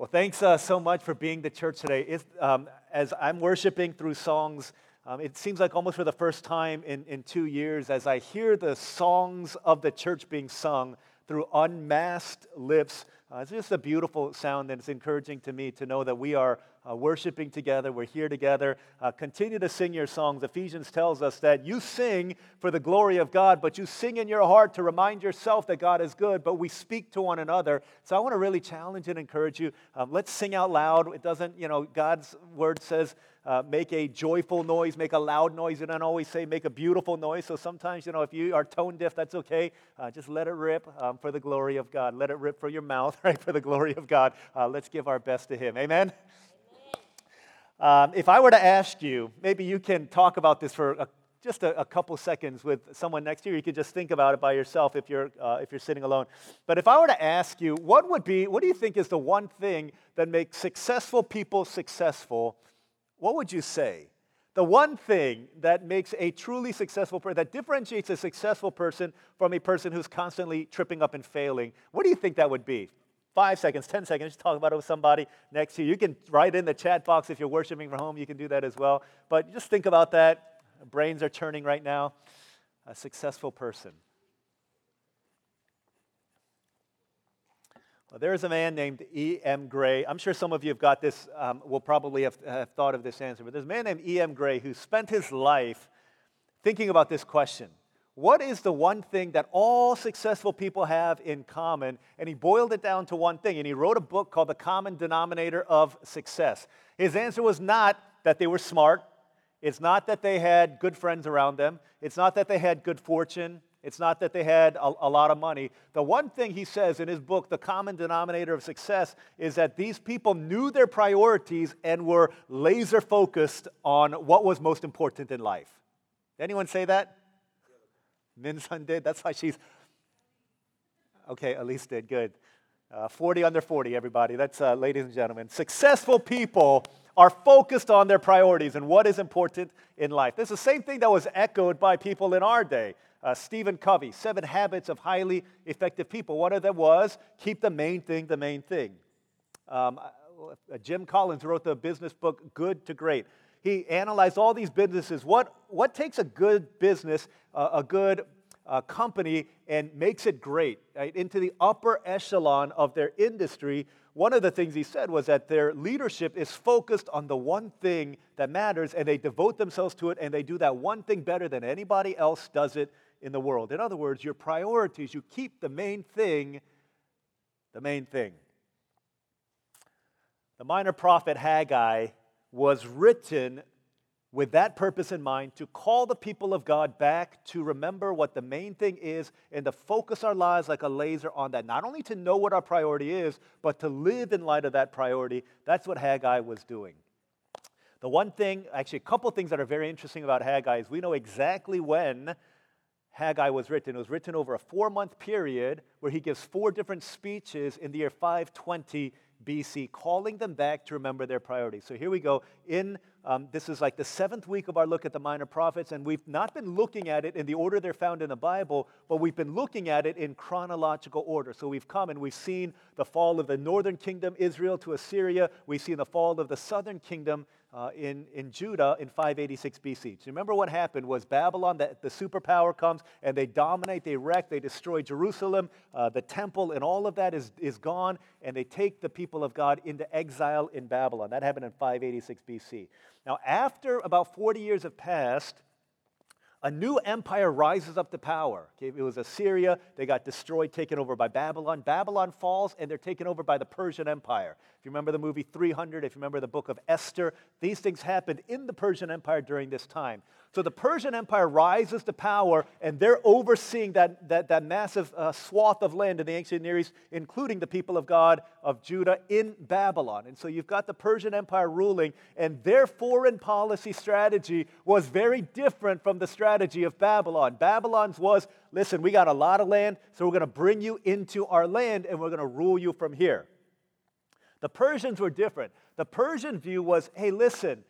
Well, thanks uh, so much for being the church today. Um, as I'm worshiping through songs, um, it seems like almost for the first time in, in two years, as I hear the songs of the church being sung through unmasked lips, uh, it's just a beautiful sound, and it's encouraging to me to know that we are uh, worshiping together. We're here together. Uh, continue to sing your songs. Ephesians tells us that you sing for the glory of God, but you sing in your heart to remind yourself that God is good, but we speak to one another. So I want to really challenge and encourage you. Um, let's sing out loud. It doesn't, you know, God's word says, uh, make a joyful noise, make a loud noise. You don't always say make a beautiful noise. So sometimes, you know, if you are tone deaf, that's okay. Uh, just let it rip um, for the glory of God. Let it rip for your mouth, right, for the glory of God. Uh, let's give our best to Him. Amen? Um, if I were to ask you, maybe you can talk about this for a, just a, a, couple seconds with someone next to you. You could just think about it by yourself if you're, uh, if you're sitting alone. But if I were to ask you, what would be, what do you think is the one thing that makes successful people successful? what would you say? The one thing that makes a truly successful person, that differentiates a successful person from a person who's constantly tripping up and failing, what do you think that would be? Five seconds, 10 seconds, just talk about it with somebody next to you. You can write in the chat box if you're worshiping from home, you can do that as well. But just think about that. Brains are churning right now. A successful person. Well, there's a man named E.M. Gray. I'm sure some of you have got this, um, will probably have, have thought of this answer, but there's a man named E.M. Gray who spent his life thinking about this question What is the one thing that all successful people have in common? And he boiled it down to one thing, and he wrote a book called The Common Denominator of Success. His answer was not that they were smart, it's not that they had good friends around them, it's not that they had good fortune. It's not that they had a, a, lot of money. The one thing he says in his book, The Common Denominator of Success, is that these people knew their priorities and were laser focused on what was most important in life. Anyone say that? Minsun did. That's why she's. Okay, Elise did. Good. Uh, 40 under 40, everybody. That's, uh, ladies and gentlemen. Successful people are focused on their priorities and what is important in life. This is the same thing that was echoed by people in our day. Uh, Stephen Covey, Seven Habits of Highly Effective People. One of them was keep the main thing the main thing. Um, uh, Jim Collins wrote the business book Good to Great. He analyzed all these businesses. What, what takes a good business, uh, a good uh, company, and makes it great right, into the upper echelon of their industry? One of the things he said was that their leadership is focused on the one thing that matters, and they devote themselves to it, and they do that one thing better than anybody else does it in the world. In other words, your priorities, you keep the main thing the main thing. The minor prophet Haggai was written with that purpose in mind to call the people of God back to remember what the main thing is and to focus our lives like a laser on that. Not only to know what our priority is, but to live in light of that priority. That's what Haggai was doing. The one thing, actually, a couple things that are very interesting about Haggai is we know exactly when Haggai was written. It was written over a four month period where he gives four different speeches in the year 520 BC, calling them back to remember their priorities. So here we go. In um, this is like the seventh week of our look at the minor prophets, and we've not been looking at it in the order they're found in the Bible, but we've been looking at it in chronological order. So we've come and we've seen the fall of the northern kingdom, Israel, to Assyria. We've seen the fall of the southern kingdom, uh, in, in Judah in 586 BC. So remember what happened was Babylon, the, the superpower comes and they dominate, they wreck, they destroy Jerusalem, uh, the temple, and all of that is, is gone, and they take the people of God into exile in Babylon. That happened in 586 BC. Now, after about 40 years have passed, a new empire rises up to power. It was Assyria. They got destroyed, taken over by Babylon. Babylon falls, and they're taken over by the Persian Empire. If you remember the movie 300, if you remember the book of Esther, these things happened in the Persian Empire during this time. So the Persian Empire rises to power, and they're overseeing that, that, that massive uh, swath of land in the ancient Near East, including the people of God of Judah in Babylon. And so you've got the Persian Empire ruling, and their foreign policy strategy was very different from the strategy of Babylon. Babylon's was listen, we got a lot of land, so we're going to bring you into our land, and we're going to rule you from here. The Persians were different. The Persian view was hey, listen,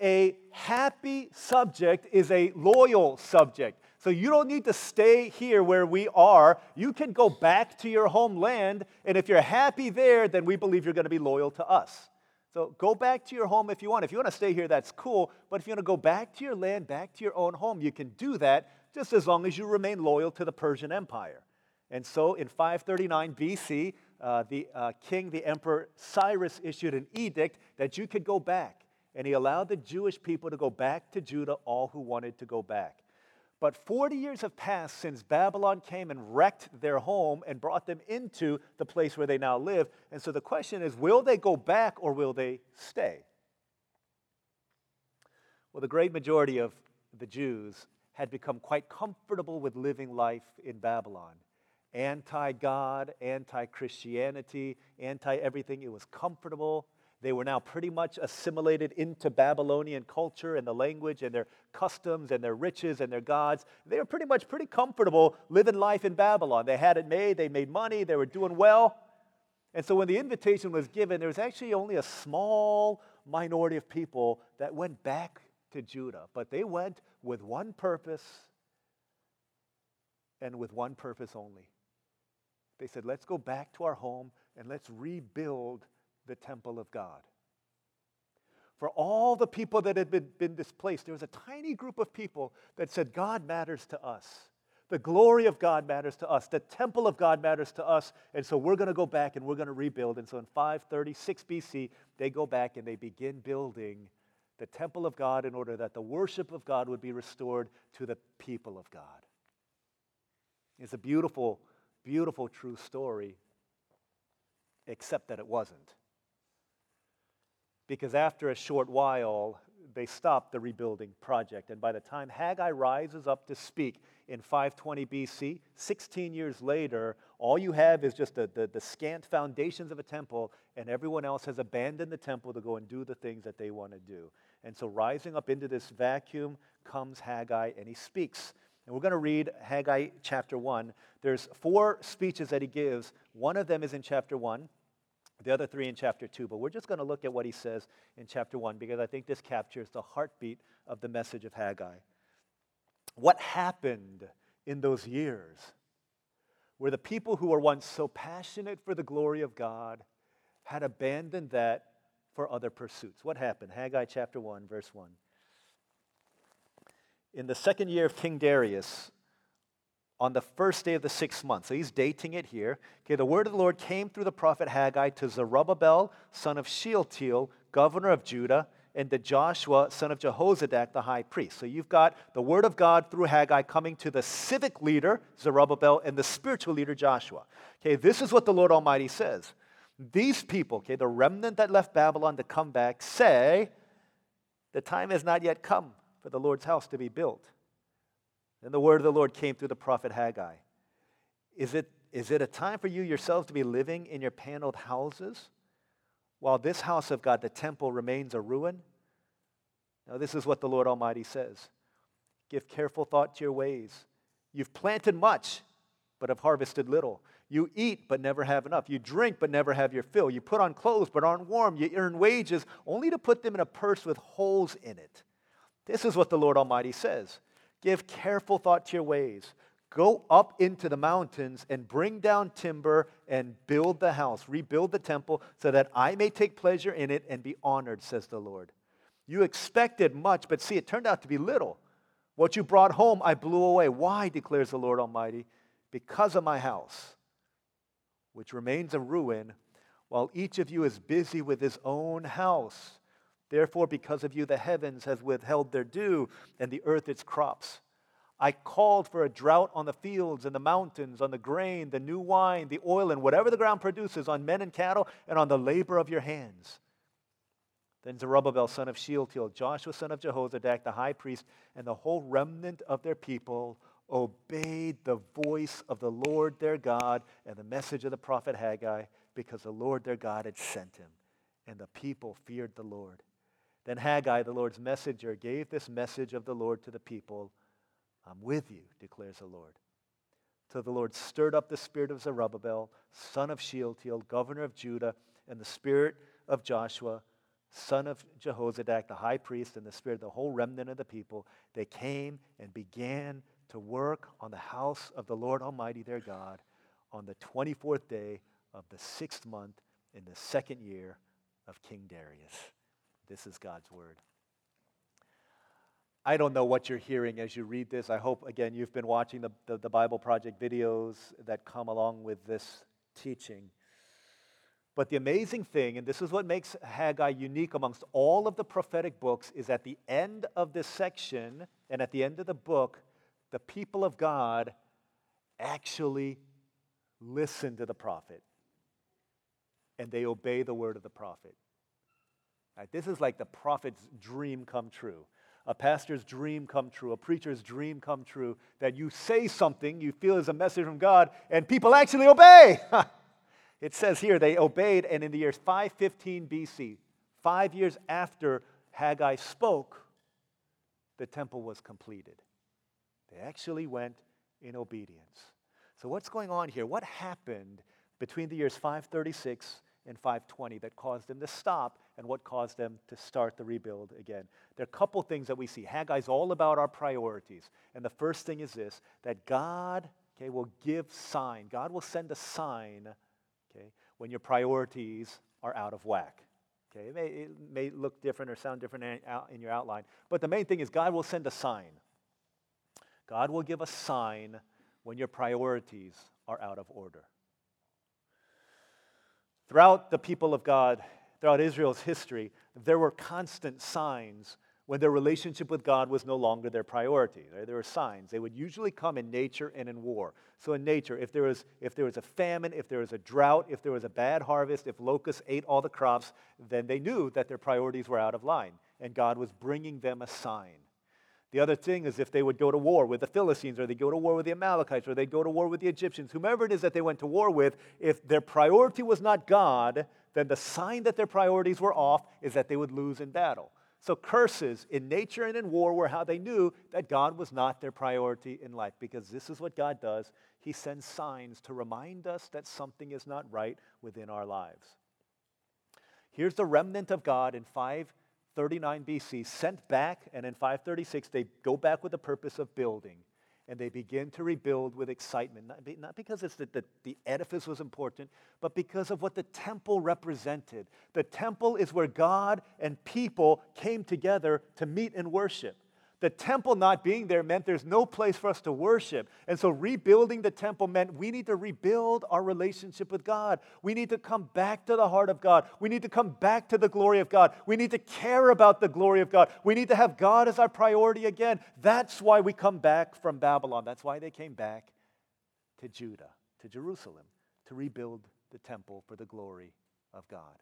a happy subject is a loyal subject. So you don't need to stay here where we are. You can go back to your homeland. And if you're happy there, then we believe you're going to be loyal to us. So go back to your home if you want. If you want to stay here, that's cool. But if you want to go back to your land, back to your own home, you can do that just as long as you remain loyal to the Persian Empire. And so in 539 BC, uh, the uh, king, the emperor Cyrus, issued an edict that you could go back. And he allowed the Jewish people to go back to Judah, all who wanted to go back. But 40 years have passed since Babylon came and wrecked their home and brought them into the place where they now live. And so the question is will they go back or will they stay? Well, the great majority of the Jews had become quite comfortable with living life in Babylon. Anti God, anti Christianity, anti everything. It was comfortable. They were now pretty much assimilated into Babylonian culture and the language and their customs and their riches and their gods. They were pretty much pretty comfortable living life in Babylon. They had it made, they made money, they were doing well. And so when the invitation was given, there was actually only a small minority of people that went back to Judah. But they went with one purpose and with one purpose only. They said, let's go back to our home and let's rebuild the temple of God. For all the people that had been, been displaced, there was a tiny group of people that said, God matters to us. The glory of God matters to us. The temple of God matters to us. And so we're going to go back and we're going to rebuild. And so in 536 BC, they go back and they begin building the temple of God in order that the worship of God would be restored to the people of God. It's a beautiful, beautiful, true story, except that it wasn't because after a short while, they stopped the rebuilding project. And by the time Haggai rises up to speak in 520 BC, 16 years later, all you have is just the, the, the, scant foundations of a temple, and everyone else has abandoned the temple to go and do the things that they want to do. And so, rising up into this vacuum comes Haggai, and he speaks. And we're going to read Haggai chapter 1. There's four speeches that he gives. One of them is in chapter 1 the other three in chapter 2, but we're just going to look at what he says in chapter 1 because I think this captures the heartbeat of the message of Haggai. What happened in those years where the people who were once so passionate for the glory of God had abandoned that for other pursuits? What happened? Haggai chapter 1, verse 1. In the second year of King Darius, on the first day of the sixth month. So he's dating it here. Okay, the word of the Lord came through the prophet Haggai to Zerubbabel, son of Shealtiel, governor of Judah, and to Joshua, son of Jehozadak, the high priest. So you've got the word of God through Haggai coming to the civic leader, Zerubbabel, and the spiritual leader, Joshua. Okay, this is what the Lord Almighty says. These people, okay, the remnant that left Babylon to come back, say, the time has not yet come for the Lord's house to be built. Then the word of the Lord came through the prophet Haggai. Is it, is it a time for you yourselves to be living in your paneled houses while this house of God, the temple, remains a ruin? Now, this is what the Lord Almighty says Give careful thought to your ways. You've planted much, but have harvested little. You eat, but never have enough. You drink, but never have your fill. You put on clothes, but aren't warm. You earn wages, only to put them in a purse with holes in it. This is what the Lord Almighty says. Give careful thought to your ways. Go up into the mountains and bring down timber and build the house, rebuild the temple, so that I may take pleasure in it and be honored, says the Lord. You expected much, but see, it turned out to be little. What you brought home, I blew away. Why, declares the Lord Almighty? Because of my house, which remains a ruin, while each of you is busy with his own house. Therefore, because of you, the heavens has withheld their dew, and the earth its crops. I called for a drought on the fields and the mountains, on the grain, the new wine, the oil, and whatever the ground produces, on men and cattle, and on the labor of your hands. Then Zerubbabel, son of Shealtiel, Joshua, son of Jehozadak, the high priest, and the whole remnant of their people obeyed the voice of the Lord their God and the message of the prophet Haggai, because the Lord their God had sent him. And the people feared the Lord. Then Haggai, the Lord's messenger, gave this message of the Lord to the people I'm with you, declares the Lord. So the Lord stirred up the spirit of Zerubbabel, son of Shealtiel, governor of Judah, and the spirit of Joshua, son of Jehozadak, the high priest, and the spirit of the whole remnant of the people. They came and began to work on the house of the Lord Almighty their God on the 24th day of the sixth month in the second year of King Darius. This is God's word. I don't know what you're hearing as you read this. I hope, again, you've been watching the, the, the, Bible Project videos that come along with this teaching. But the amazing thing, and this is what makes Haggai unique amongst all of the prophetic books, is at the end of this section and at the end of the book, the people of God actually listen to the prophet and they obey the word of the prophet. Right, this is like the prophet's dream come true. A pastor's dream come true, a preacher's dream come true, that you say something you feel is a message from God, and people actually obey. it says here they obeyed, and in the years 515 BC, five years after Haggai spoke, the temple was completed. They actually went in obedience. So, what's going on here? What happened between the years 536 and 520 that caused them to stop and what caused them to start the rebuild again. There are a couple things that we see. Haggai's all about our priorities. And the first thing is this that God okay, will give sign. God will send a sign okay, when your priorities are out of whack. Okay, it may, it may look different or sound different in, in your outline, but the main thing is God will send a sign. God will give a sign when your priorities are out of order. Throughout the people of God, throughout Israel's history, there were constant signs when their relationship with God was no longer their priority. There were signs. They would usually come in nature and in war. So, in nature, if there, was, if there was a famine, if there was a drought, if there was a bad harvest, if locusts ate all the crops, then they knew that their priorities were out of line. And God was bringing them a sign. The other thing is if they would go to war with the Philistines, or they go to war with the Amalekites, or they go to war with the Egyptians, whomever it is that they went to war with, if their priority was not God, then the sign that their priorities were off is that they would lose in battle. So curses in nature and in war were how they knew that God was not their priority in life, because this is what God does. He sends signs to remind us that something is not right within our lives. Here's the remnant of God in 5 39 BC, sent back, and in 536, they go back with the purpose of building. And they begin to rebuild with excitement, not, not because it's that the, the edifice was important, but because of what the temple represented. The temple is where God and people came together to meet and worship. The temple not being there meant there's no place for us to worship. And so rebuilding the temple meant we need to rebuild our relationship with God. We need to come back to the heart of God. We need to come back to the glory of God. We need to care about the glory of God. We need to have God as our priority again. That's why we come back from Babylon. That's why they came back to Judah, to Jerusalem, to rebuild the temple for the glory of God.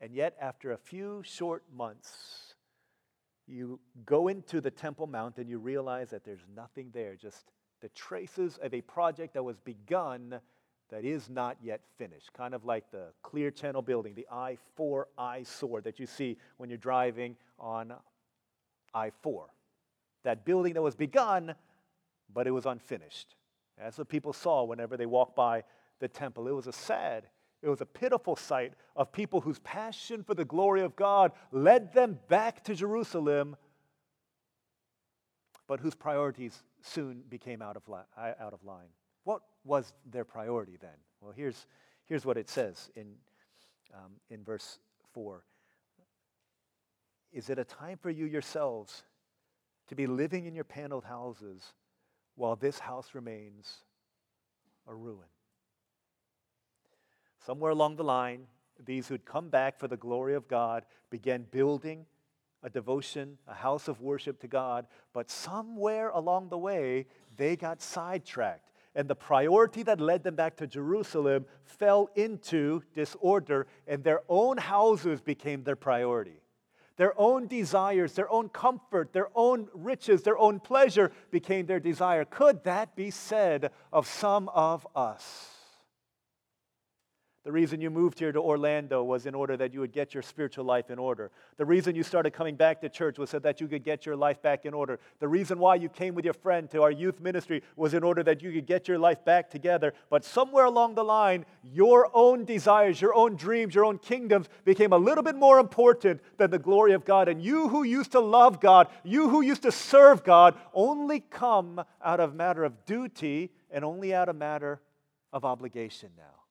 And yet, after a few short months, you go into the Temple Mount and you realize that there's nothing there, just the traces of a project that was begun that is not yet finished. Kind of like the Clear Channel building, the I 4 eyesore that you see when you're driving on I 4. That building that was begun, but it was unfinished. That's what people saw whenever they walked by the temple. It was a sad it was a pitiful sight of people whose passion for the glory of God led them back to Jerusalem, but whose priorities soon became out of, li- out of line. What was their priority then? Well, here's, here's what it says in, um, in verse 4 Is it a time for you yourselves to be living in your paneled houses while this house remains a ruin? Somewhere along the line, these who'd come back for the glory of God began building a devotion, a house of worship to God, but somewhere along the way, they got sidetracked. And the priority that led them back to Jerusalem fell into disorder, and their own houses became their priority. Their own desires, their own comfort, their own riches, their own pleasure became their desire. Could that be said of some of us? The reason you moved here to Orlando was in order that you would get your spiritual life in order. The reason you started coming back to church was so that you could get your life back in order. The reason why you came with your friend to our youth ministry was in order that you could get your life back together. But somewhere along the line, your own desires, your own dreams, your own kingdoms became a little bit more important than the glory of God. And you who used to love God, you who used to serve God, only come out of matter of duty and only out of matter of obligation now.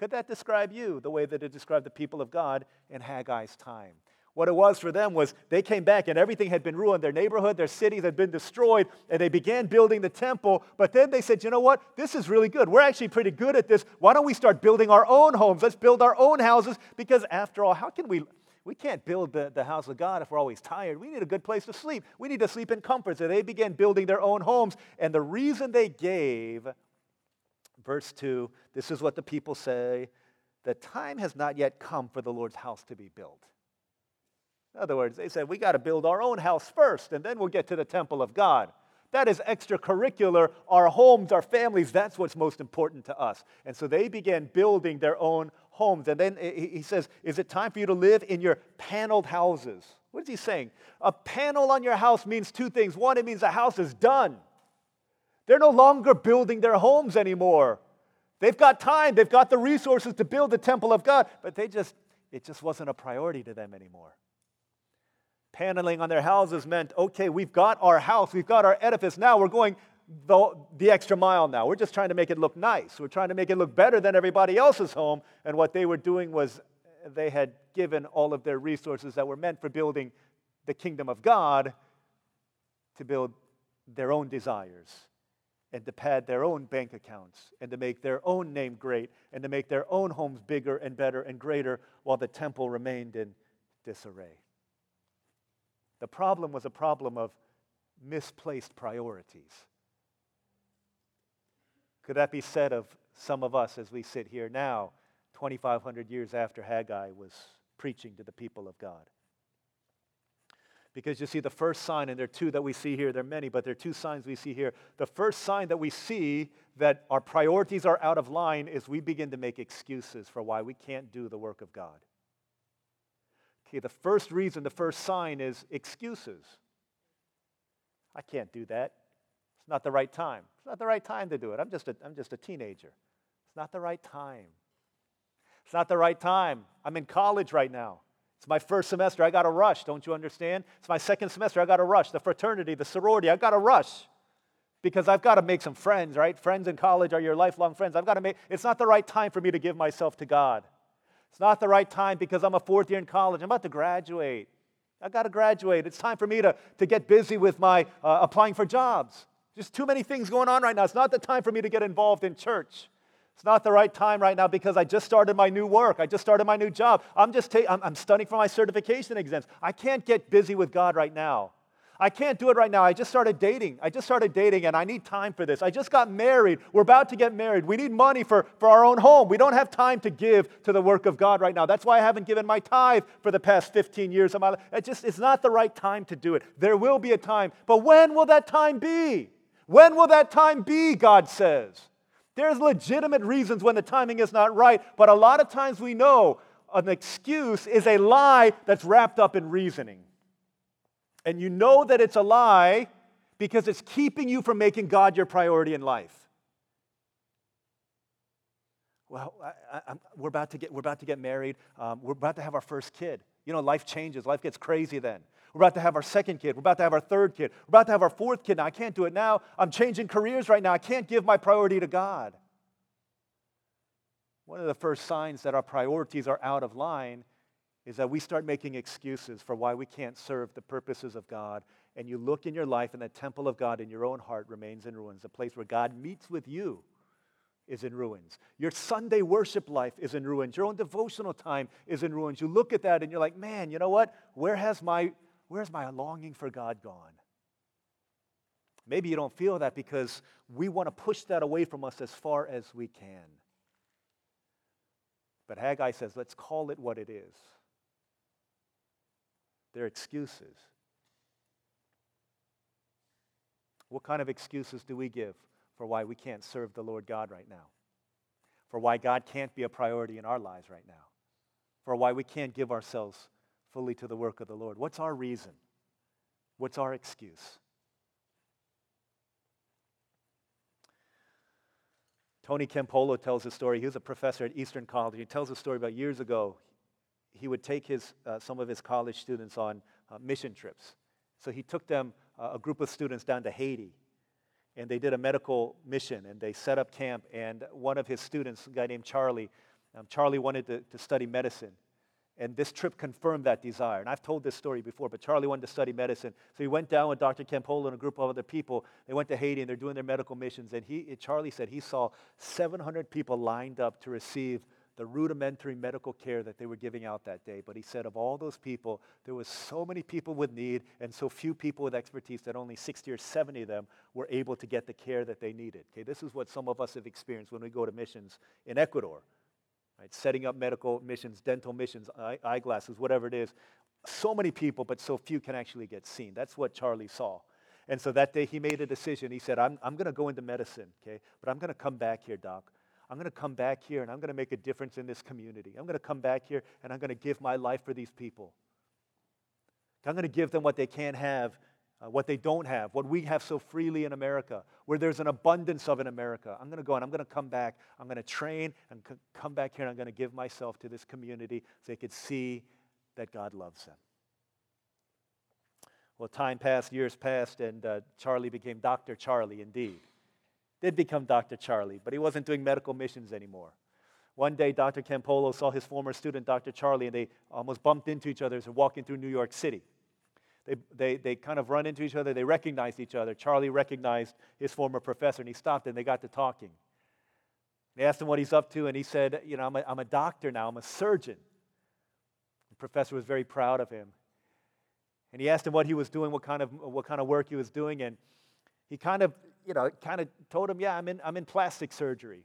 Could that describe you the way that it described the people of God in Haggai's time? What it was for them was they came back and everything had been ruined. Their neighborhood, their cities had been destroyed, and they began building the temple. But then they said, you know what? This is really good. We're actually pretty good at this. Why don't we start building our own homes? Let's build our own houses because, after all, how can we? We can't build the, the house of God if we're always tired. We need a good place to sleep. We need to sleep in comfort. So they began building their own homes. And the reason they gave Verse 2 this is what the people say the time has not yet come for the Lord's house to be built. In other words, they said, we got to build our own house first, and then we'll get to the temple of God. That is extracurricular. Our homes, our families, that's what's most important to us. And so they began building their own homes. And then he says, Is it time for you to live in your paneled houses? What is he saying? A panel on your house means two things. One, it means the house is done. They're no longer building their homes anymore. They've got time, they've got the resources to build the temple of God, but they just, it just wasn't a priority to them anymore. Paneling on their houses meant, okay, we've got our house, we've got our edifice, now we're going the, the extra mile now. We're just trying to make it look nice. We're trying to make it look better than everybody else's home. And what they were doing was they had given all of their resources that were meant for building the kingdom of God to build their own desires and to pad their own bank accounts and to make their own name great and to make their own homes bigger and better and greater while the temple remained in disarray. The problem was a problem of misplaced priorities. Could that be said of some of us as we sit here now, 2,500 years after Haggai was preaching to the people of God? Because you see, the first sign, and there are two that we see here, there are many, but there are two signs we see here. The first sign that we see that our priorities are out of line is we begin to make excuses for why we can't do the work of God. Okay, the first reason, the first sign is excuses. I can't do that. It's not the right time. It's not the right time to do it. I'm just a, I'm just a teenager. It's not the right time. It's not the right time. I'm in college right now. It's my first semester. I got to rush. Don't you understand? It's my second semester. I got to rush. The fraternity, the sorority, I got to rush because I've got to make some friends, right? Friends in college are your lifelong friends. I've got to make, it's not the right time for me to give myself to God. It's not the right time because I'm a fourth year in college. I'm about to graduate. I've got to graduate. It's time for me to, to get busy with my uh, applying for jobs. Just too many things going on right now. It's not the time for me to get involved in church. It's not the right time right now because I just started my new work. I just started my new job. I'm just ta- I'm, I'm studying for my certification exams. I can't get busy with God right now. I can't do it right now. I just started dating. I just started dating and I need time for this. I just got married. We're about to get married. We need money for, for our own home. We don't have time to give to the work of God right now. That's why I haven't given my tithe for the past 15 years of my life. It just, it's not the right time to do it. There will be a time. But when will that time be? When will that time be, God says? There's legitimate reasons when the timing is not right, but a lot of times we know an excuse is a lie that's wrapped up in reasoning. And you know that it's a lie because it's keeping you from making God your priority in life. Well, I, I, we're, about to get, we're about to get married. Um, we're about to have our first kid. You know, life changes. Life gets crazy then. We're about to have our second kid. We're about to have our third kid. We're about to have our fourth kid. Now, I can't do it now. I'm changing careers right now. I can't give my priority to God. One of the first signs that our priorities are out of line is that we start making excuses for why we can't serve the purposes of God. And you look in your life, and the temple of God in your own heart remains in ruins, The place where God meets with you is in ruins. Your Sunday worship life is in ruins. Your own devotional time is in ruins. You look at that and you're like, man, you know what? Where has my Where's my longing for God gone? Maybe you don't feel that because we want to push that away from us as far as we can. But Haggai says, let's call it what it is. They're excuses. What kind of excuses do we give for why we can't serve the Lord God right now? for why God can't be a priority in our lives right now, for why we can't give ourselves fully to the work of the Lord. What's our reason? What's our excuse? Tony Campolo tells a story. He was a professor at Eastern College. He tells a story about years ago. He would take his, uh, some of his college students on uh, mission trips. So he took them, uh, a group of students, down to Haiti. And they did a medical mission and they set up camp. And one of his students, a guy named Charlie, um, Charlie wanted to, to study medicine. And this trip confirmed that desire. And I've told this story before, but Charlie wanted to study medicine. So he went down with Dr. Campolo and a group of other people. They went to Haiti and they're doing their medical missions. And he, Charlie said he saw 700 people lined up to receive the rudimentary medical care that they were giving out that day. But he said of all those people, there was so many people with need and so few people with expertise that only 60 or 70 of them were able to get the care that they needed. Okay, this is what some of us have experienced when we go to missions in Ecuador right? setting up medical missions, dental missions, eye, eyeglasses, whatever it is. So many people, but so few can actually get seen. That's what Charlie saw. And so that day he made a decision. He said, I'm, I'm going to go into medicine, okay? But I'm going to come back here, doc. I'm going to come back here and I'm going to make a difference in this community. I'm going to come back here and I'm going to give my life for these people. I'm going to give them what they can't have uh, what they don't have, what we have so freely in America, where there's an abundance of in America. I'm going to go and I'm going to come back. I'm going to train and c- come back here and I'm going to give myself to this community so they could see that God loves them. Well, time passed, years passed, and uh, Charlie became Dr. Charlie indeed. Did become Dr. Charlie, but he wasn't doing medical missions anymore. One day, Dr. Campolo saw his former student, Dr. Charlie, and they almost bumped into each other as they're walking through New York City. They, they, they kind of run into each other. They recognized each other. Charlie recognized his former professor, and he stopped and they got to talking. They asked him what he's up to, and he said, You know, I'm a, I'm a doctor now, I'm a surgeon. The professor was very proud of him. And he asked him what he was doing, what kind of, what kind of work he was doing, and he kind of, you know, kind of told him, Yeah, I'm in, I'm in plastic surgery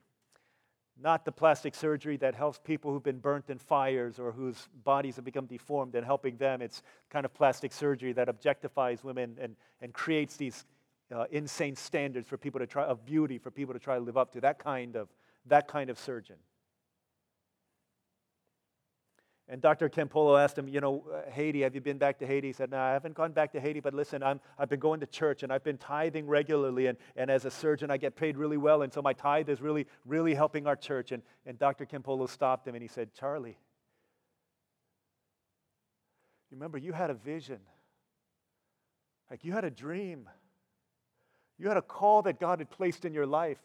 not the plastic surgery that helps people who've been burnt in fires or whose bodies have become deformed and helping them. It's kind of plastic surgery that objectifies women and, and creates these uh, insane standards for people to try of beauty for people to try to live up to. That kind of that kind of surgeon. And Dr. Campolo asked him, you know, uh, Haiti, have you been back to Haiti? He said, no, I haven't gone back to Haiti, but listen, I'm, I've been going to church and I've been tithing regularly. And, and as a surgeon, I get paid really well. And so my tithe is really, really helping our church. And, and Dr. Campolo stopped him and he said, Charlie, remember, you had a vision. Like you had a dream. You had a call that God had placed in your life.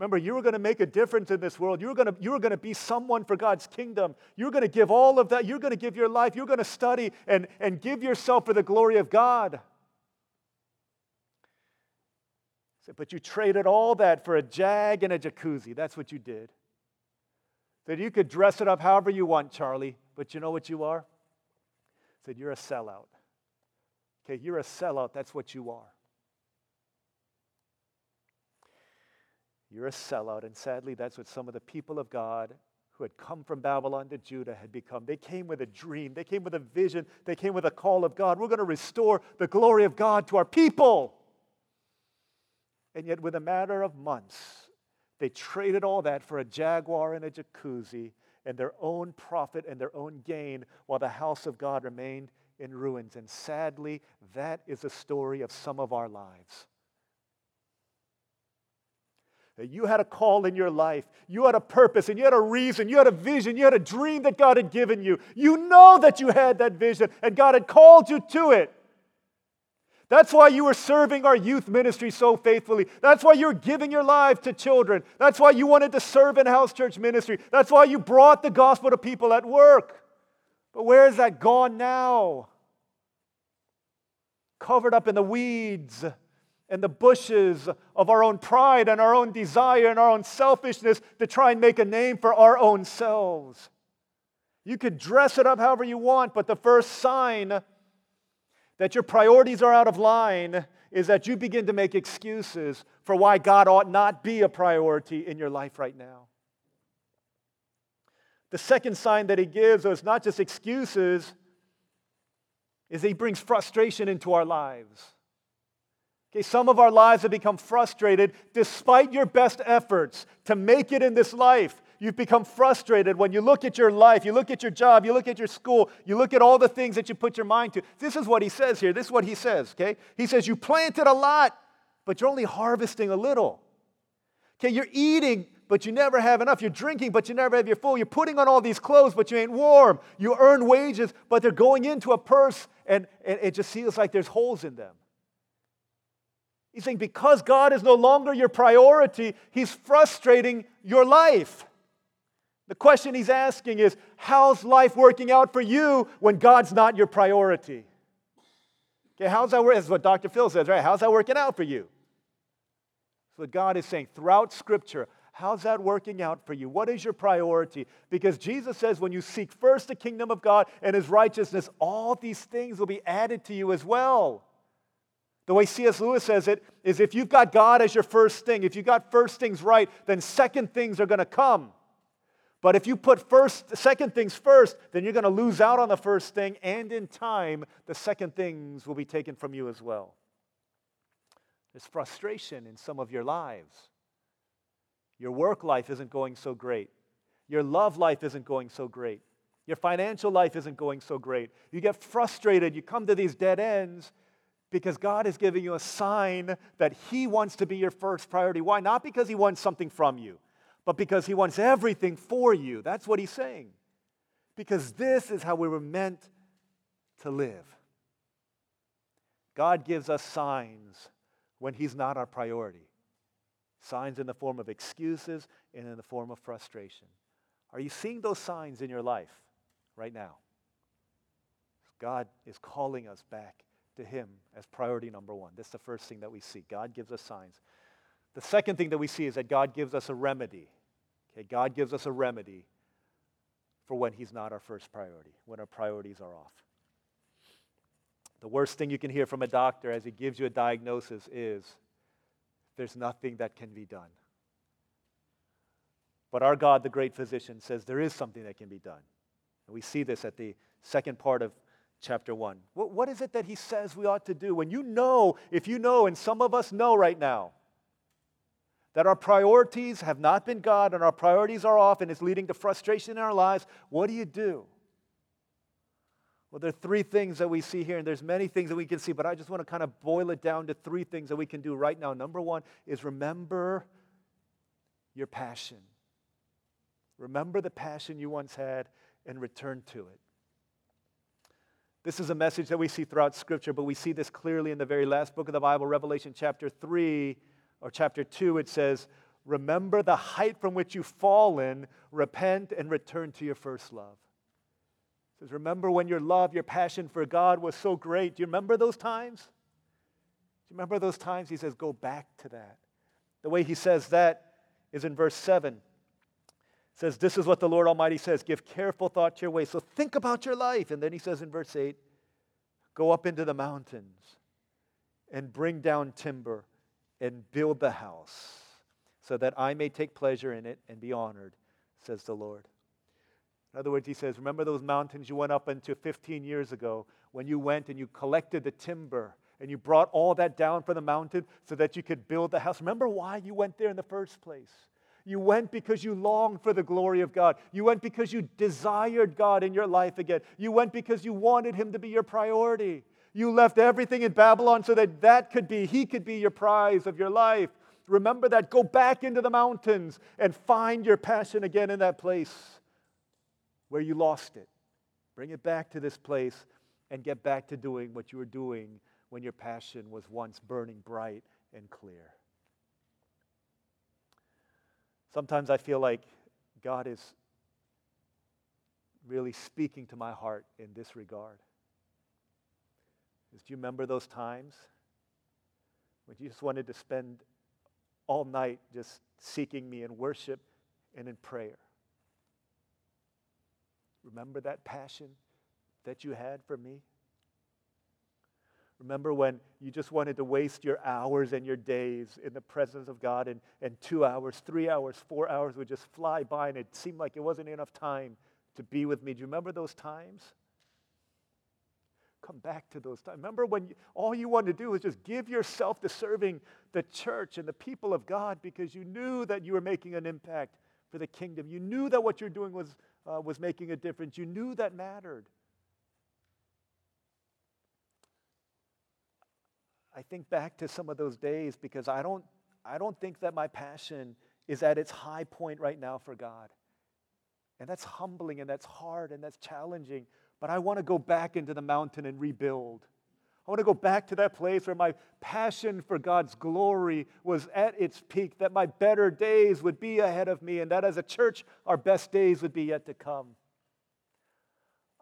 Remember, you were going to make a difference in this world. You were going to, you were going to be someone for God's kingdom. You were going to give all of that. You're going to give your life. You're going to study and, and give yourself for the glory of God. Said, But you traded all that for a jag and a jacuzzi. That's what you did. That you could dress it up however you want, Charlie, but you know what you are? Said you're a sellout. Okay, you're a sellout. That's what you are. You're a sellout. And sadly, that's what some of the people of God who had come from Babylon to Judah had become. They came with a dream, they came with a vision, they came with a call of God. We're going to restore the glory of God to our people. And yet, with a matter of months, they traded all that for a Jaguar and a jacuzzi and their own profit and their own gain while the house of God remained in ruins. And sadly, that is the story of some of our lives. You had a call in your life. You had a purpose and you had a reason. You had a vision. You had a dream that God had given you. You know that you had that vision and God had called you to it. That's why you were serving our youth ministry so faithfully. That's why you're giving your life to children. That's why you wanted to serve in house church ministry. That's why you brought the gospel to people at work. But where is that gone now? Covered up in the weeds and the bushes of our own pride and our own desire and our own selfishness to try and make a name for our own selves. You could dress it up however you want, but the first sign that your priorities are out of line is that you begin to make excuses for why God ought not be a priority in your life right now. The second sign that he gives is not just excuses, is he brings frustration into our lives. Okay, some of our lives have become frustrated despite your best efforts to make it in this life. You've become frustrated when you look at your life, you look at your job, you look at your school, you look at all the things that you put your mind to. This is what he says here. This is what he says, okay? He says, You planted a lot, but you're only harvesting a little. Okay, you're eating, but you never have enough. You're drinking, but you never have your full. You're putting on all these clothes, but you ain't warm. You earn wages, but they're going into a purse, and, and it just feels like there's holes in them. He's saying because God is no longer your priority, He's frustrating your life. The question He's asking is how's life working out for you when God's not your priority? Okay, how's that work? That's what Dr. Phil says, right? How's that working out for you? That's what God is saying throughout Scripture. How's that working out for you? What is your priority? Because Jesus says, when you seek first the kingdom of God and his righteousness, all these things will be added to you as well. The way C.S. Lewis says it is if you've got God as your first thing, if you've got first things right, then second things are going to come. But if you put first, second things first, then you're going to lose out on the first thing, and in time, the second things will be taken from you as well. There's frustration in some of your lives. Your work life isn't going so great. Your love life isn't going so great. Your financial life isn't going so great. You get frustrated. You come to these dead ends because God is giving you a sign that He wants to be your first priority. Why? Not because He wants something from you, but because He wants everything for you. That's what He's saying. Because this is how we were meant to live. God gives us signs when He's not our priority signs in the form of excuses and in the form of frustration. Are you seeing those signs in your life right now? God is calling us back to Him as priority number one. That's the first thing that we see. God gives us signs. The second thing that we see is that God gives us a remedy. Okay, God gives us a remedy for when He's not our first priority, when our priorities are off. The worst thing you can hear from a doctor as he gives you a diagnosis is there's nothing that can be done. But our God, the great physician, says there is something that can be done. And we see this at the second part of chapter 1. What, what is it that he says we ought to do? When you know, if you know, and some of us know right now, that our priorities have not been God and our priorities are off and it's leading to frustration in our lives, what do you do? Well, there are three things that we see here, and there's many things that we can see, but I just want to kind of boil it down to three things that we can do right now. Number one is remember your passion. Remember the passion you once had and return to it. This is a message that we see throughout Scripture, but we see this clearly in the very last book of the Bible, Revelation chapter 3 or chapter 2. It says, Remember the height from which you've fallen, repent and return to your first love. It says, Remember when your love, your passion for God was so great. Do you remember those times? Do you remember those times? He says, Go back to that. The way he says that is in verse 7 says, This is what the Lord Almighty says give careful thought to your ways. So think about your life. And then he says in verse 8, Go up into the mountains and bring down timber and build the house so that I may take pleasure in it and be honored, says the Lord. In other words, he says, Remember those mountains you went up into 15 years ago when you went and you collected the timber and you brought all that down from the mountain so that you could build the house? Remember why you went there in the first place? You went because you longed for the glory of God. You went because you desired God in your life again. You went because you wanted Him to be your priority. You left everything in Babylon so that that could be, He could be your prize of your life. Remember that. Go back into the mountains and find your passion again in that place where you lost it. Bring it back to this place and get back to doing what you were doing when your passion was once burning bright and clear. Sometimes I feel like God is really speaking to my heart in this regard. do you remember those times when you just wanted to spend all night just seeking me in worship and in prayer? Remember that passion that you had for me? Remember when you just wanted to waste your hours and your days in the presence of God, and, and two hours, three hours, four hours would just fly by, and it seemed like it wasn't enough time to be with me. Do you remember those times? come back to those times. Remember when you, all you wanted to do was just give yourself to serving the church and the people of God because you knew that you were making an impact for the kingdom. You knew that what you're doing was, uh, was making a difference. You knew that mattered. I think back to some of those days because I don't, I don't think that my passion is at its high point right now for God. And that's humbling and that's hard and that's challenging. But I want to go back into the mountain and rebuild. I want to go back to that place where my passion for God's glory was at its peak, that my better days would be ahead of me, and that as a church, our best days would be yet to come.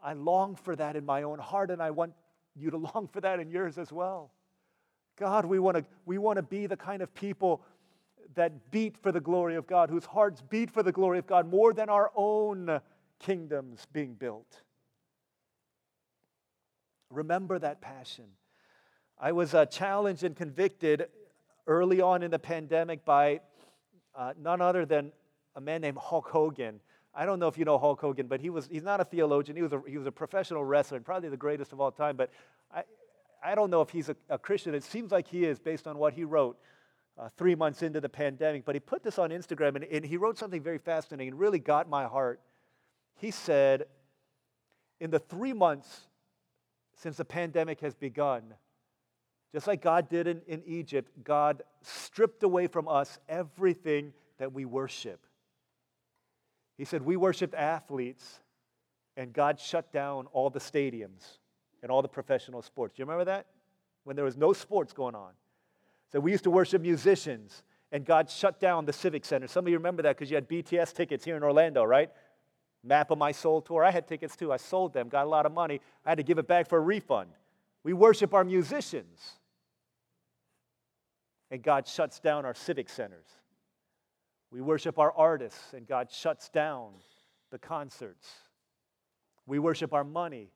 I long for that in my own heart, and I want you to long for that in yours as well. God, we want to, we want to be the kind of people that beat for the glory of God, whose hearts beat for the glory of God more than our own kingdoms being built. Remember that passion. I was uh, challenged and convicted early on in the pandemic by uh, none other than a man named Hulk Hogan. I don't know if you know Hulk Hogan, but he was, he's not a theologian. He was a, he was a professional wrestler and probably the greatest of all time. But I, I don't know if he's a, a Christian. It seems like he is based on what he wrote uh, three months into the pandemic. But he put this on Instagram and, and he wrote something very fascinating and really got my heart. He said, In the three months since the pandemic has begun, just like God did in, in Egypt, God stripped away from us everything that we worship. He said, We worshiped athletes, and God shut down all the stadiums and all the professional sports. Do you remember that? When there was no sports going on. So we used to worship musicians, and God shut down the Civic Center. Some of you remember that because you had BTS tickets here in Orlando, right? Map of My Soul tour. I had tickets too. I sold them, got a lot of money. I had to give it back for a refund. We worship our musicians. And God shuts down our civic centers. We worship our artists, and God shuts down the concerts. We worship our money,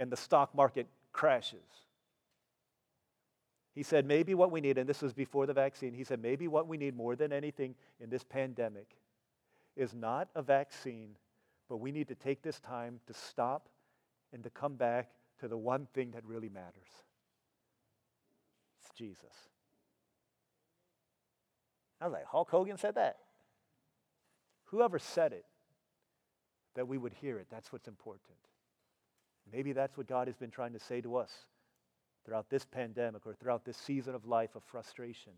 and the stock market crashes. He said, maybe what we need, and this was before the vaccine, he said, maybe what we need more than anything in this pandemic is not a vaccine, but we need to take this time to stop and to come back to the one thing that really matters it's Jesus. I was like, Hulk Hogan said that? Whoever said it, that we would hear it, that's what's important. Maybe that's what God has been trying to say to us throughout this pandemic or throughout this season of life of frustration.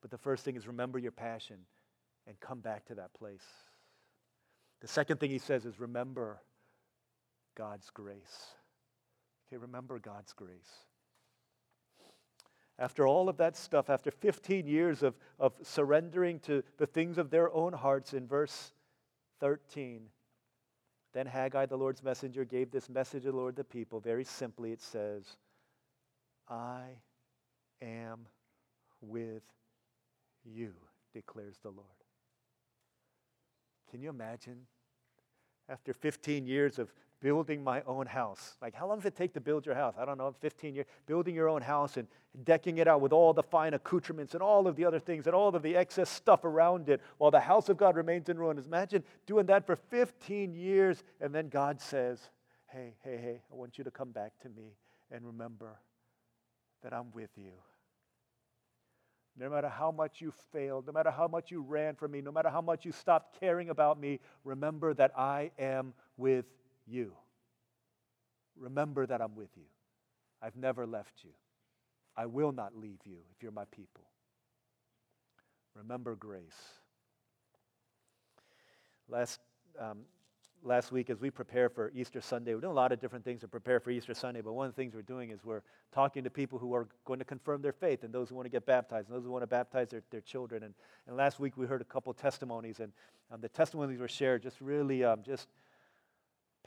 But the first thing is remember your passion and come back to that place. The second thing he says is remember God's grace. Okay, remember God's grace. After all of that stuff, after 15 years of, of surrendering to the things of their own hearts, in verse 13, then Haggai, the Lord's messenger, gave this message to the Lord the people. Very simply, it says, I am with you, declares the Lord. Can you imagine? After 15 years of building my own house. Like, how long does it take to build your house? I don't know, 15 years. Building your own house and decking it out with all the fine accoutrements and all of the other things and all of the excess stuff around it while the house of God remains in ruins. Imagine doing that for 15 years and then God says, Hey, hey, hey, I want you to come back to me and remember that I'm with you. No matter how much you failed, no matter how much you ran from me, no matter how much you stopped caring about me, remember that I am with you. Remember that I'm with you. I've never left you. I will not leave you if you're my people. Remember grace. Last, um, last week, as we prepare for Easter Sunday, we're doing a lot of different things to prepare for Easter Sunday, but one of the things we're doing is we're talking to people who are going to confirm their faith and those who want to get baptized and those who want to baptize their, their children. And, and last week, we heard a couple testimonies, and um, the testimonies were shared just really um, just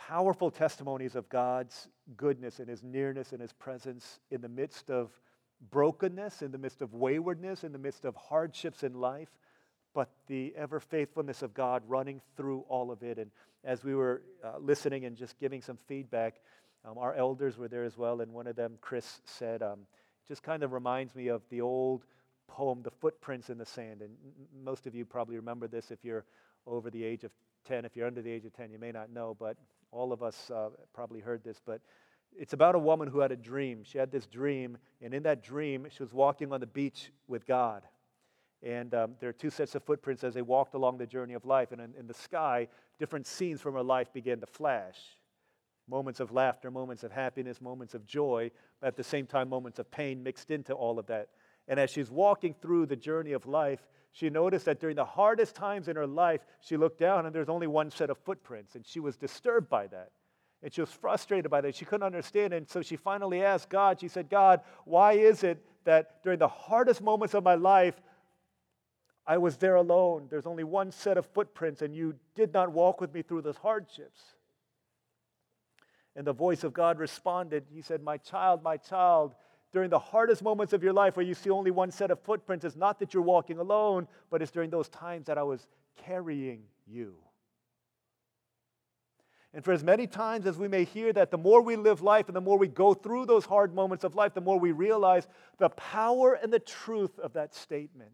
powerful testimonies of God's goodness and His nearness and His presence in the midst of brokenness, in the midst of waywardness, in the midst of hardships in life, but the ever faithfulness of God running through all of it. And as we were uh, listening and just giving some feedback, um, our elders were there as well, and one of them, Chris, said, um, just kind of reminds me of the old poem, The Footprints in the Sand. And most of you probably remember this if you're over the age of 10. If you're under the age of 10, you may not know, but all of us uh, probably heard this, but It's about a woman who had a dream. She had this dream, and in that dream, she was walking on the beach with God. And um, there are two sets of footprints as they walked along the journey of life. And in, in the sky, different scenes from her life began to flash moments of laughter, moments of happiness, moments of joy, but at the same time, moments of pain mixed into all of that. And as she's walking through the journey of life, she noticed that during the hardest times in her life, she looked down and there's only one set of footprints. And she was disturbed by that. And she was frustrated by that. She couldn't understand. And so she finally asked God, she said, God, why is it that during the hardest moments of my life, I was there alone? There's only one set of footprints, and you did not walk with me through those hardships. And the voice of God responded, He said, My child, my child, during the hardest moments of your life where you see only one set of footprints, it's not that you're walking alone, but it's during those times that I was carrying you. And for as many times as we may hear that, the more we live life and the more we go through those hard moments of life, the more we realize the power and the truth of that statement.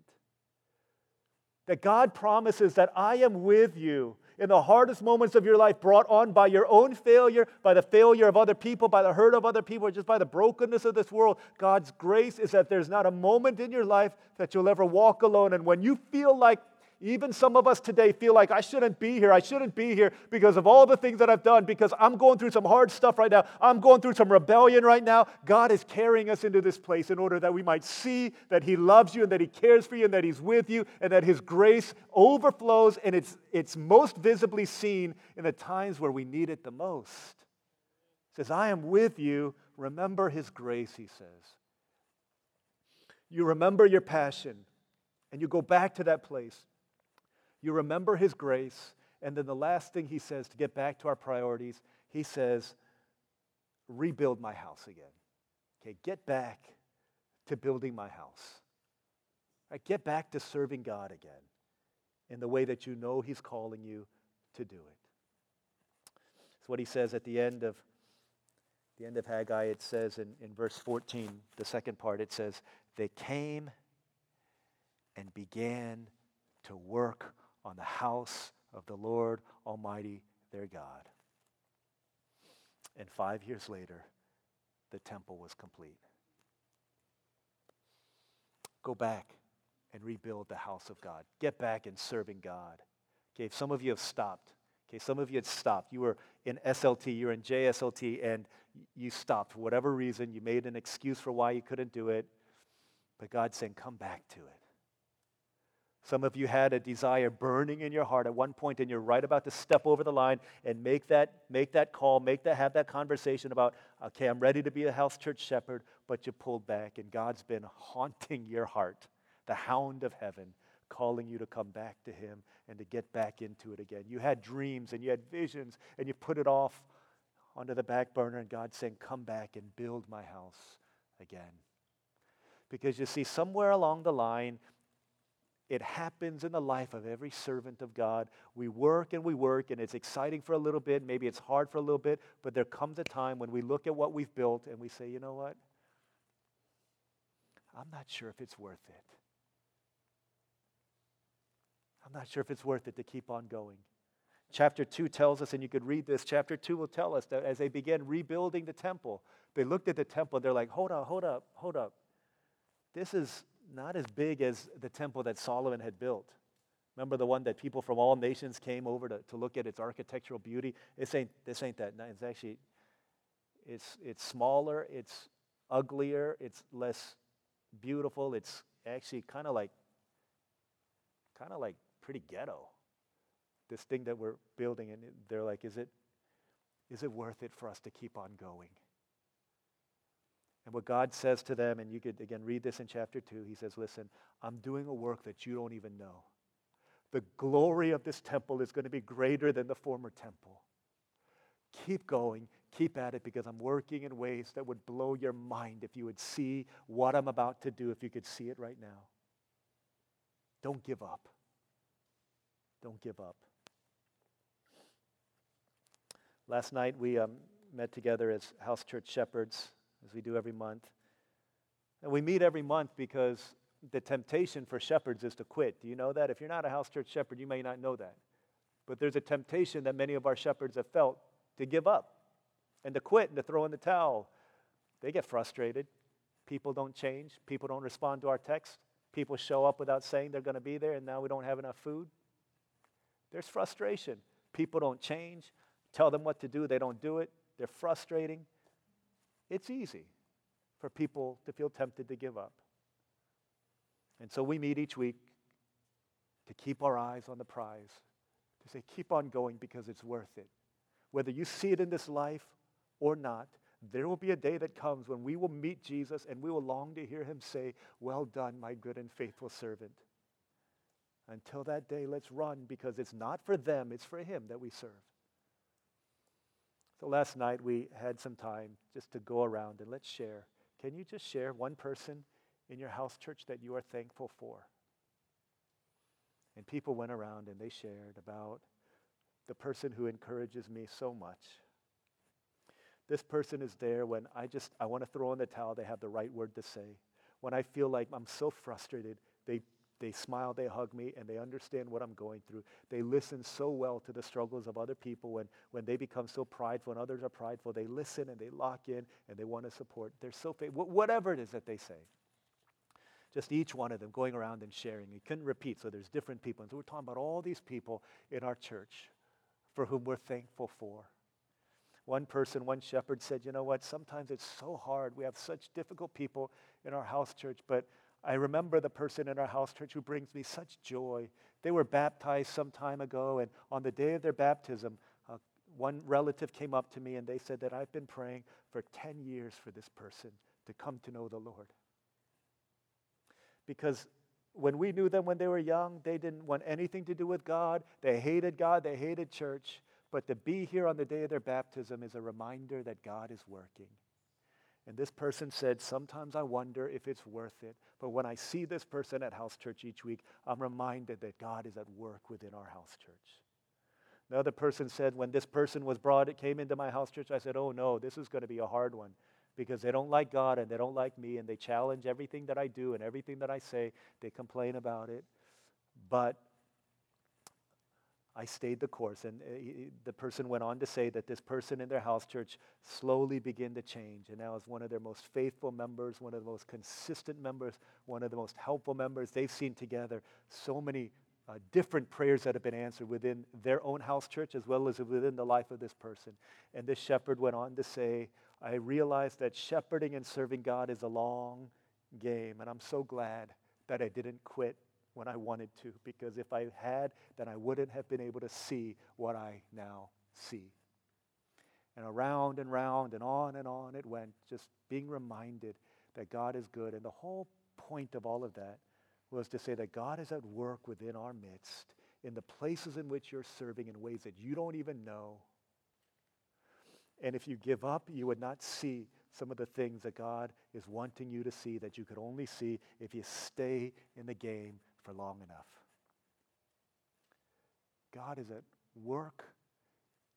That God promises that I am with you in the hardest moments of your life, brought on by your own failure, by the failure of other people, by the hurt of other people, or just by the brokenness of this world. God's grace is that there's not a moment in your life that you'll ever walk alone. And when you feel like even some of us today feel like I shouldn't be here. I shouldn't be here because of all the things that I've done, because I'm going through some hard stuff right now. I'm going through some rebellion right now. God is carrying us into this place in order that we might see that He loves you and that He cares for you and that He's with you and that His grace overflows and it's, it's most visibly seen in the times where we need it the most. He says, I am with you. Remember His grace, He says. You remember your passion and you go back to that place you remember his grace. And then the last thing he says to get back to our priorities, he says, rebuild my house again. Okay, get back to building my house. Right, get back to serving God again in the way that you know he's calling you to do it. It's what he says at the end of the end of Haggai. It says in, in verse 14, the second part, it says, They came and began to work on the house of the Lord Almighty, their God. And five years later, the temple was complete. Go back and rebuild the house of God. Get back in serving God. Okay, some of you have stopped. Okay, some of you had stopped. You were in SLT, you were in JSLT, and you stopped for whatever reason. You made an excuse for why you couldn't do it. But God's saying, come back to it. Some of you had a desire burning in your heart at one point, and you're right about to step over the line and make that, make that call, make that, have that conversation about, okay, I'm ready to be a house church shepherd, but you pulled back, and God's been haunting your heart, the hound of heaven, calling you to come back to Him and to get back into it again. You had dreams and you had visions, and you put it off onto the back burner, and God's saying, come back and build my house again. Because you see, somewhere along the line, it happens in the life of every servant of God. We work and we work, and it's exciting for a little bit. Maybe it's hard for a little bit, but there comes a time when we look at what we've built and we say, you know what? I'm not sure if it's worth it. I'm not sure if it's worth it to keep on going. Chapter 2 tells us, and you could read this, chapter 2 will tell us that as they began rebuilding the temple, they looked at the temple, they're like, hold up, hold up, hold up. This is not as big as the temple that Solomon had built. Remember the one that people from all nations came over to, to look at its architectural beauty? This ain't, this ain't that. It's actually, it's, it's smaller, it's uglier, it's less beautiful. It's actually kind of like, kind of like pretty ghetto. This thing that we're building, and they're like, is it, is it worth it for us to keep on going? And what God says to them, and you could again read this in chapter 2, he says, Listen, I'm doing a work that you don't even know. The glory of this temple is going to be greater than the former temple. Keep going, keep at it, because I'm working in ways that would blow your mind if you would see what I'm about to do, if you could see it right now. Don't give up. Don't give up. Last night we um, met together as house church shepherds as we do every month. And we meet every month because the temptation for shepherds is to quit. Do you know that? If you're not a house church shepherd, you may not know that. But there's a temptation that many of our shepherds have felt to give up. and to quit and to throw in the towel. They get frustrated. People don't change. People don't respond to our text. People show up without saying they're going to be there, and now we don't have enough food. There's frustration. People don't change. Tell them what to do, they don't do it. They're frustrating. It's easy for people to feel tempted to give up. And so we meet each week to keep our eyes on the prize, to say, keep on going because it's worth it. Whether you see it in this life or not, there will be a day that comes when we will meet Jesus and we will long to hear him say, Well done, my good and faithful servant. Until that day, let's run because it's not for them, it's for him that we serve. So last night we had some time just to go around and let's share. Can you just share one person in your house church that you are thankful for? And people went around and they shared about the person who encourages me so much. This person is there when I just I want to throw in the towel, they have the right word to say. When I feel like I'm so frustrated, they smile, they hug me, and they understand what I'm going through. They listen so well to the struggles of other people when, when they become so prideful and others are prideful. They listen and they lock in and they want to support. They're so faithful, whatever it is that they say. Just each one of them going around and sharing. You couldn't repeat, so there's different people. And so we're talking about all these people in our church for whom we're thankful for. One person, one shepherd said, You know what? Sometimes it's so hard. We have such difficult people in our house church, but I remember the person in our house church who brings me such joy. They were baptized some time ago, and on the day of their baptism, uh, one relative came up to me and they said that I've been praying for 10 years for this person to come to know the Lord. Because when we knew them when they were young, they didn't want anything to do with God. They hated God, they hated church. But to be here on the day of their baptism is a reminder that God is working. And this person said, Sometimes I wonder if it's worth it. But when I see this person at house church each week, I'm reminded that God is at work within our house church. Another person said, When this person was brought, it came into my house church, I said, Oh no, this is going to be a hard one because they don't like God and they don't like me and they challenge everything that I do and everything that I say. They complain about it. But I stayed the course. And uh, the person went on to say that this person in their house church slowly began to change and now is one of their most faithful members, one of the most consistent members, one of the most helpful members. They've seen together so many uh, different prayers that have been answered within their own house church as well as within the life of this person. And this shepherd went on to say, I realized that shepherding and serving God is a long game, and I'm so glad that I didn't quit when I wanted to, because if I had, then I wouldn't have been able to see what I now see. And around and round and on and on it went, just being reminded that God is good. And the whole point of all of that was to say that God is at work within our midst in the places in which you're serving in ways that you don't even know. And if you give up, you would not see some of the things that God is wanting you to see that you could only see if you stay in the game for long enough. God is at work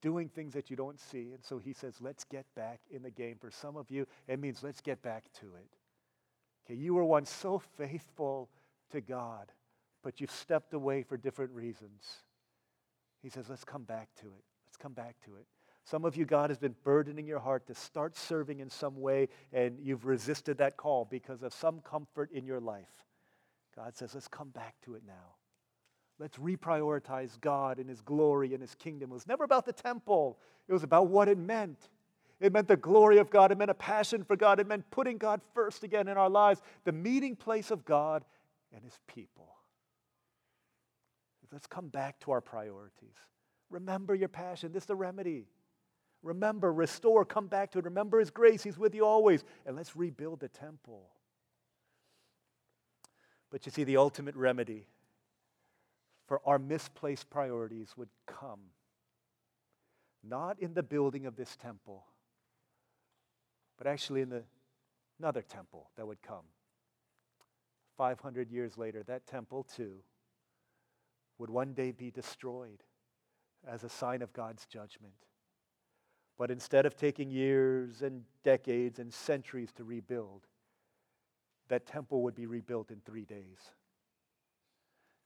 doing things that you don't see. And so he says, let's get back in the game. For some of you, it means let's get back to it. Okay, you were once so faithful to God, but you've stepped away for different reasons. He says, let's come back to it. Let's come back to it. Some of you, God has been burdening your heart to start serving in some way, and you've resisted that call because of some comfort in your life. God says, let's come back to it now. Let's reprioritize God and His glory and His kingdom. It was never about the temple, it was about what it meant. It meant the glory of God, it meant a passion for God, it meant putting God first again in our lives, the meeting place of God and His people. Let's come back to our priorities. Remember your passion. This is the remedy. Remember, restore, come back to it. Remember His grace. He's with you always. And let's rebuild the temple. But you see, the ultimate remedy for our misplaced priorities would come not in the building of this temple, but actually in the, another temple that would come. 500 years later, that temple too would one day be destroyed as a sign of God's judgment. But instead of taking years and decades and centuries to rebuild, that temple would be rebuilt in three days.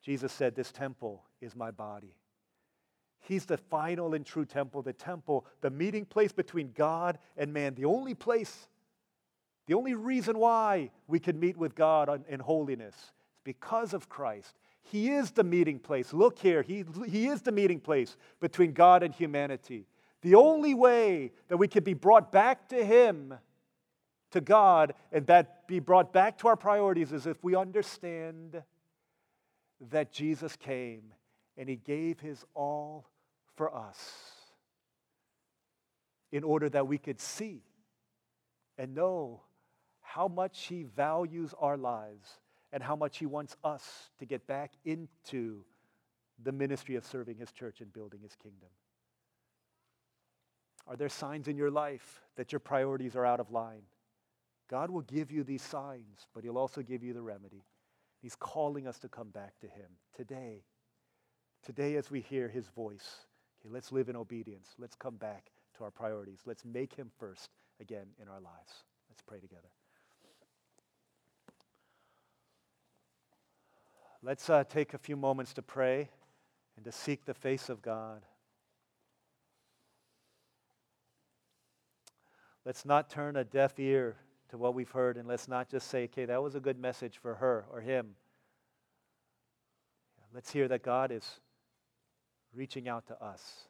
Jesus said, This temple is my body. He's the final and true temple, the temple, the meeting place between God and man, the only place, the only reason why we can meet with God in holiness is because of Christ. He is the meeting place. Look here, he, he is the meeting place between God and humanity. The only way that we can be brought back to Him, to God, and that be brought back to our priorities is if we understand that Jesus came and He gave His all for us in order that we could see and know how much He values our lives and how much He wants us to get back into the ministry of serving His church and building His kingdom. Are there signs in your life that your priorities are out of line? God will give you these signs, but He'll also give you the remedy. He's calling us to come back to Him today. Today, as we hear His voice, Okay, let's live in obedience. Let's come back to our priorities. Let's make Him first again in our lives. Let's pray together. Let's uh, take a few moments to pray and to seek the face of God. Let's not turn a deaf ear to what we've heard and let's not just say, okay, that was a good message for her or him. Let's hear that God is reaching out to us.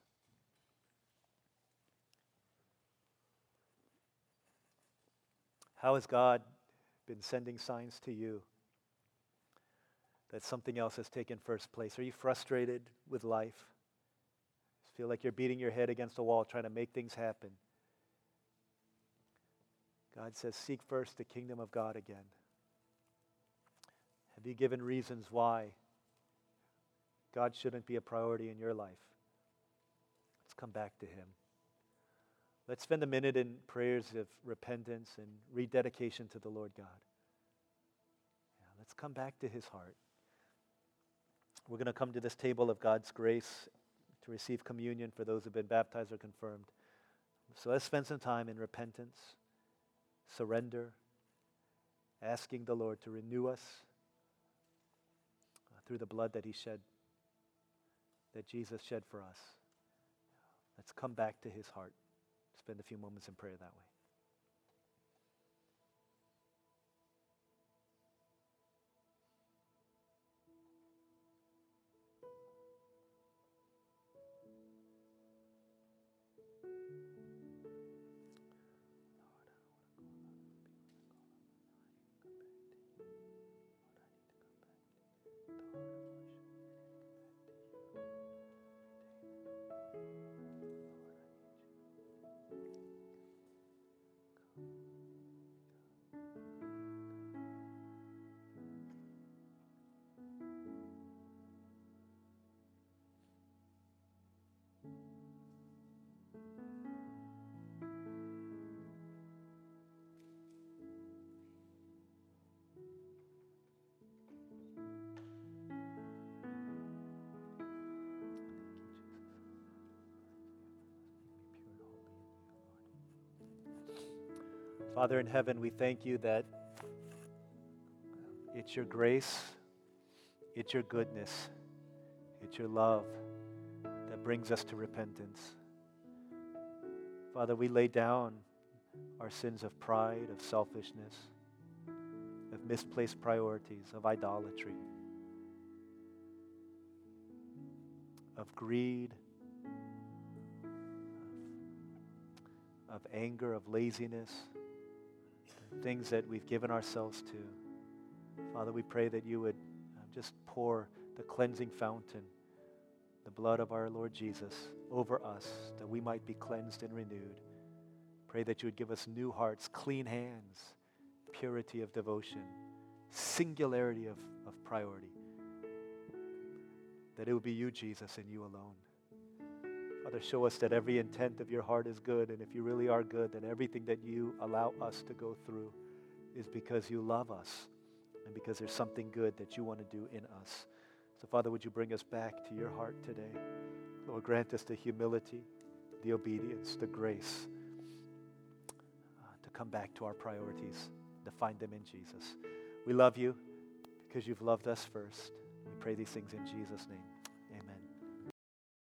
How has God been sending signs to you that something else has taken first place? Are you frustrated with life? Feel like you're beating your head against a wall trying to make things happen. God says, Seek first the kingdom of God again. Have you given reasons why God shouldn't be a priority in your life. Let's come back to Him. Let's spend a minute in prayers of repentance and rededication to the Lord God. Yeah, let's come back to His heart. We're going to come to this table of God's grace to receive communion for those who have been baptized or confirmed. So let's spend some time in repentance, surrender, asking the Lord to renew us uh, through the blood that He shed that Jesus shed for us. Let's come back to his heart. Spend a few moments in prayer that way. Father in heaven, we thank you that it's your grace, it's your goodness, it's your love that brings us to repentance. Father, we lay down our sins of pride, of selfishness, of misplaced priorities, of idolatry, of greed, of anger, of laziness things that we've given ourselves to. Father, we pray that you would uh, just pour the cleansing fountain, the blood of our Lord Jesus, over us, that we might be cleansed and renewed. Pray that you would give us new hearts, clean hands, purity of devotion, singularity of, of priority. That it would be you, Jesus, and you alone. Father, show us that every intent of your heart is good. And if you really are good, then everything that you allow us to go through is because you love us and because there's something good that you want to do in us. So, Father, would you bring us back to your heart today? Lord, grant us the humility, the obedience, the grace uh, to come back to our priorities, to find them in Jesus. We love you because you've loved us first. We pray these things in Jesus' name.